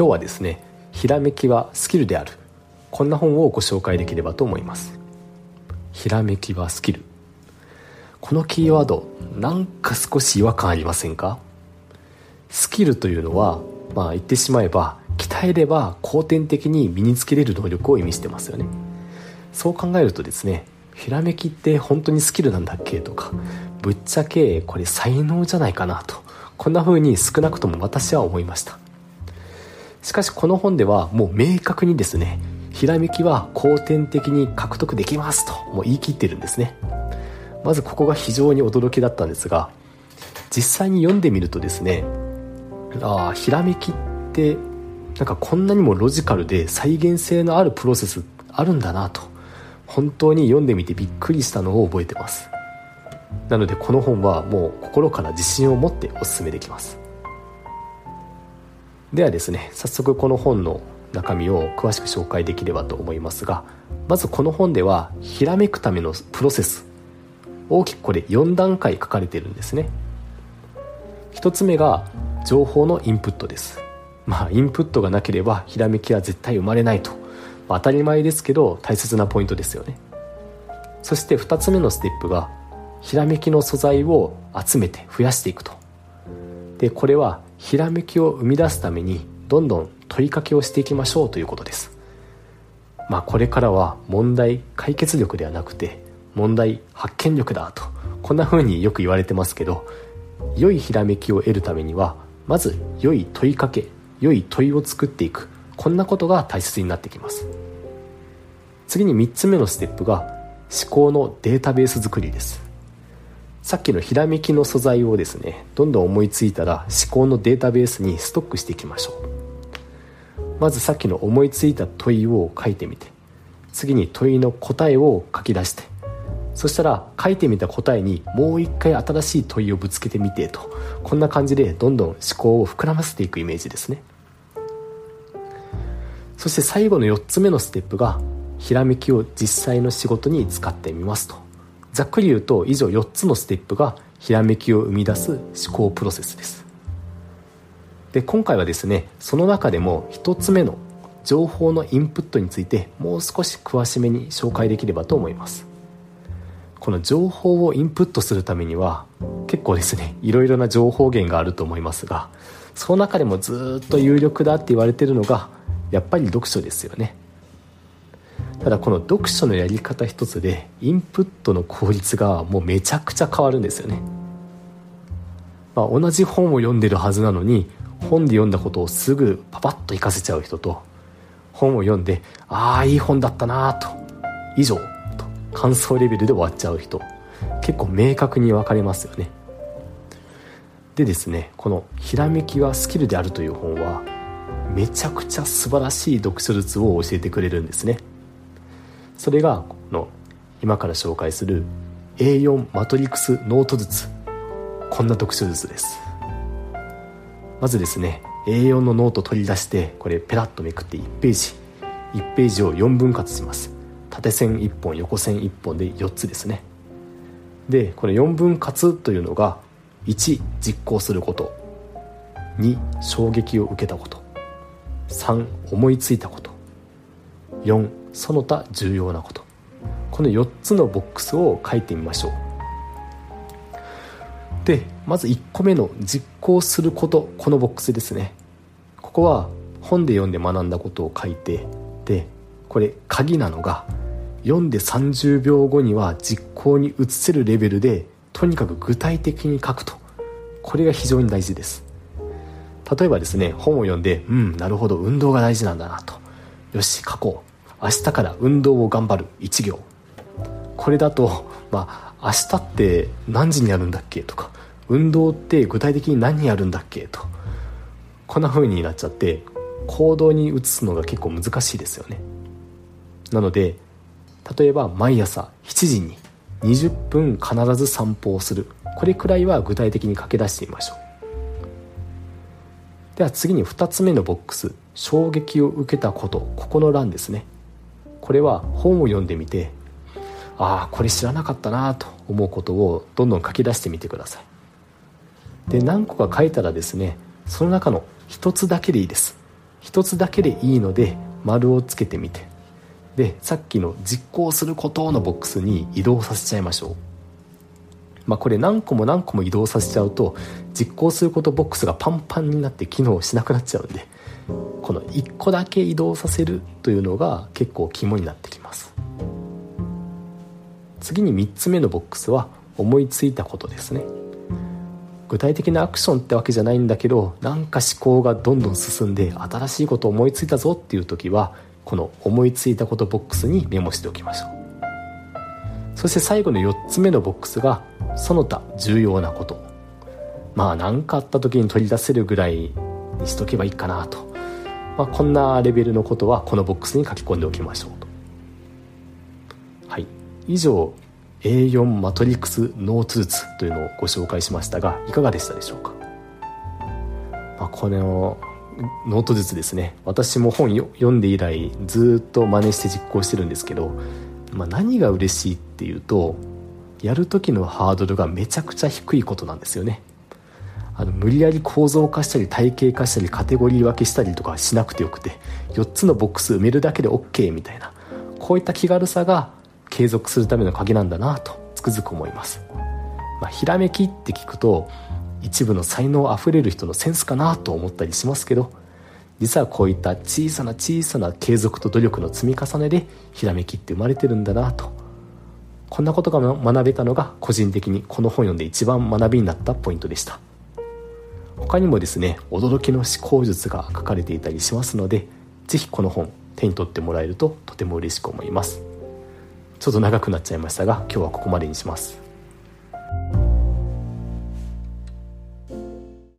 今日はですねひらめきはスキルである。こんな本をご紹介できればと思います。ひらめきはスキル。このキーワードなんか少し違和感ありませんか？スキルというのはまあ言ってしまえば鍛えれば後天的に身につけれる能力を意味してますよね。そう考えるとですねひらめきって本当にスキルなんだっけとかぶっちゃけこれ才能じゃないかなとこんな風に少なくとも私は思いました。しかしこの本ではもう明確にですねひらめきは後天的に獲得できますともう言い切ってるんですね。まずここが非常に驚きだったんですが実際に読んでみるとですねああひらめきってなんかこんなにもロジカルで再現性のあるプロセスあるんだなと本当に読んでみてびっくりしたのを覚えてます。なのでこの本はもう心から自信を持ってお勧めできます。ではですね早速この本の中身を詳しく紹介できればと思いますがまずこの本ではひらめくためのプロセス大きくこれ4段階書かれてるんですね。1つ目が情報のインプットです。まあインプットがなければひらめきは絶対生まれないと、まあ、当たり前ですけど大切なポイントですよね。そして2つ目のステップがひらめきの素材を集めて増やしていくと。でこれはひらめきを生み出すためにどんどん問いかけをしていきましょうということです。まあこれからは問題解決力ではなくて問題発見力だとこんな風によく言われてますけど良いひらめきを得るためにはまず良い問いかけ良い問いを作っていくこんなことが大切になってきます。次に3つ目のステップが思考のデータベース作りです。さっきのひらめきの素材をですねどんどん思いついたら思考のデータベースにストックしていきましょう。まずさっきの思いついた問いを書いてみて次に問いの答えを書き出してそしたら書いてみた答えにもう一回新しい問いをぶつけてみてとこんな感じでどんどん思考を膨らませていくイメージですね。そして最後の4つ目のステップがひらめきを実際の仕事に使ってみますと。ざっくり言うと以上4つのステップがひらめきを生み出す思考プロセスです。で今回はですねその中でも1つ目の情報のインプットについてもう少し詳しめに紹介できればと思います。この情報をインプットするためには結構ですねいろいろな情報源があると思いますがその中でもずっと有力だって言われてるのがやっぱり読書ですよね。ただこの読書のやり方一つでインプットの効率がもうめちゃくちゃ変わるんですよね、まあ、同じ本を読んでるはずなのに本で読んだことをすぐパパッと活かせちゃう人と本を読んでああいい本だったなと以上と感想レベルで終わっちゃう人結構明確に分かれますよね。でですねこの「ひらめきはスキルである」という本はめちゃくちゃ素晴らしい読書術を教えてくれるんですね。それがこの今から紹介する A4 マトリックスノート術こんな読書術です。まずですね A4 のノート取り出してこれペラッとめくって1ページ。1ページを4分割します。縦線1本横線1本で4つですね。でこの4分割というのが1実行すること。2衝撃を受けたこと。3思いついたこと。4その他重要なこと。この4つのボックスを書いてみましょう。でまず1個目の実行すること。このボックスですね。ここは本で読んで学んだことを書いてでこれ鍵なのが読んで30秒後には実行に移せるレベルでとにかく具体的に書くと。これが非常に大事です。例えばですね本を読んでうんなるほど運動が大事なんだなと。よし書こう。明日から運動を頑張る1行。これだとまあ明日って何時にやるんだっけ？とか運動って具体的に何やるんだっけ？と。こんな風になっちゃって行動に移すのが結構難しいですよね。なので例えば毎朝7時に20分必ず散歩をする。これくらいは具体的に書き出してみましょう。では次に2つ目のボックス衝撃を受けたこと。ここの欄ですね。これは本を読んでみてああこれ知らなかったなと思うことをどんどん書き出してみてください。で何個か書いたらですねその中の1つだけでいいです。一つだけでいいので丸をつけてみて。でさっきの実行することのボックスに移動させちゃいましょう。まあこれ何個も何個も移動させちゃうと実行することボックスがパンパンになって機能しなくなっちゃうんで。この1個だけ移動させるというのが結構肝になってきます。次に3つ目のボックスは思いついたことですね。具体的なアクションってわけじゃないんだけどなんか思考がどんどん進んで新しいことを思いついたぞっていう時はこの思いついたことボックスにメモしておきましょう。そして最後の4つ目のボックスがその他重要なこと。まあ何かあった時に取り出せるぐらいにしとけばいいかなと、まあ、こんなレベルのことはこのボックスに書き込んでおきましょうと。はい。以上 A4 マトリックスノート術というのをご紹介しましたがいかがでしたでしょうか、まあ、このノート術ですね。私も本読んで以来ずっと真似して実行してるんですけど、まあ、何が嬉しいっていうとやる時のハードルがめちゃくちゃ低いことなんですよね。あの無理やり構造化したり体系化したりカテゴリー分けしたりとかしなくてよくて4つのボックス埋めるだけで OK みたいなこういった気軽さが継続するための鍵なんだなとつくづく思います、まあ、ひらめきって聞くと一部の才能あふれる人のセンスかなと思ったりしますけど実はこういった小さな小さな継続と努力の積み重ねでひらめきって生まれてるんだなと。こんなことが学べたのが個人的にこの本読んで一番学びになったポイントでした。他にもですね驚きの思考術が書かれていたりしますので是非この本手に取ってもらえるととても嬉しく思います。ちょっと長くなっちゃいましたが今日はここまでにします。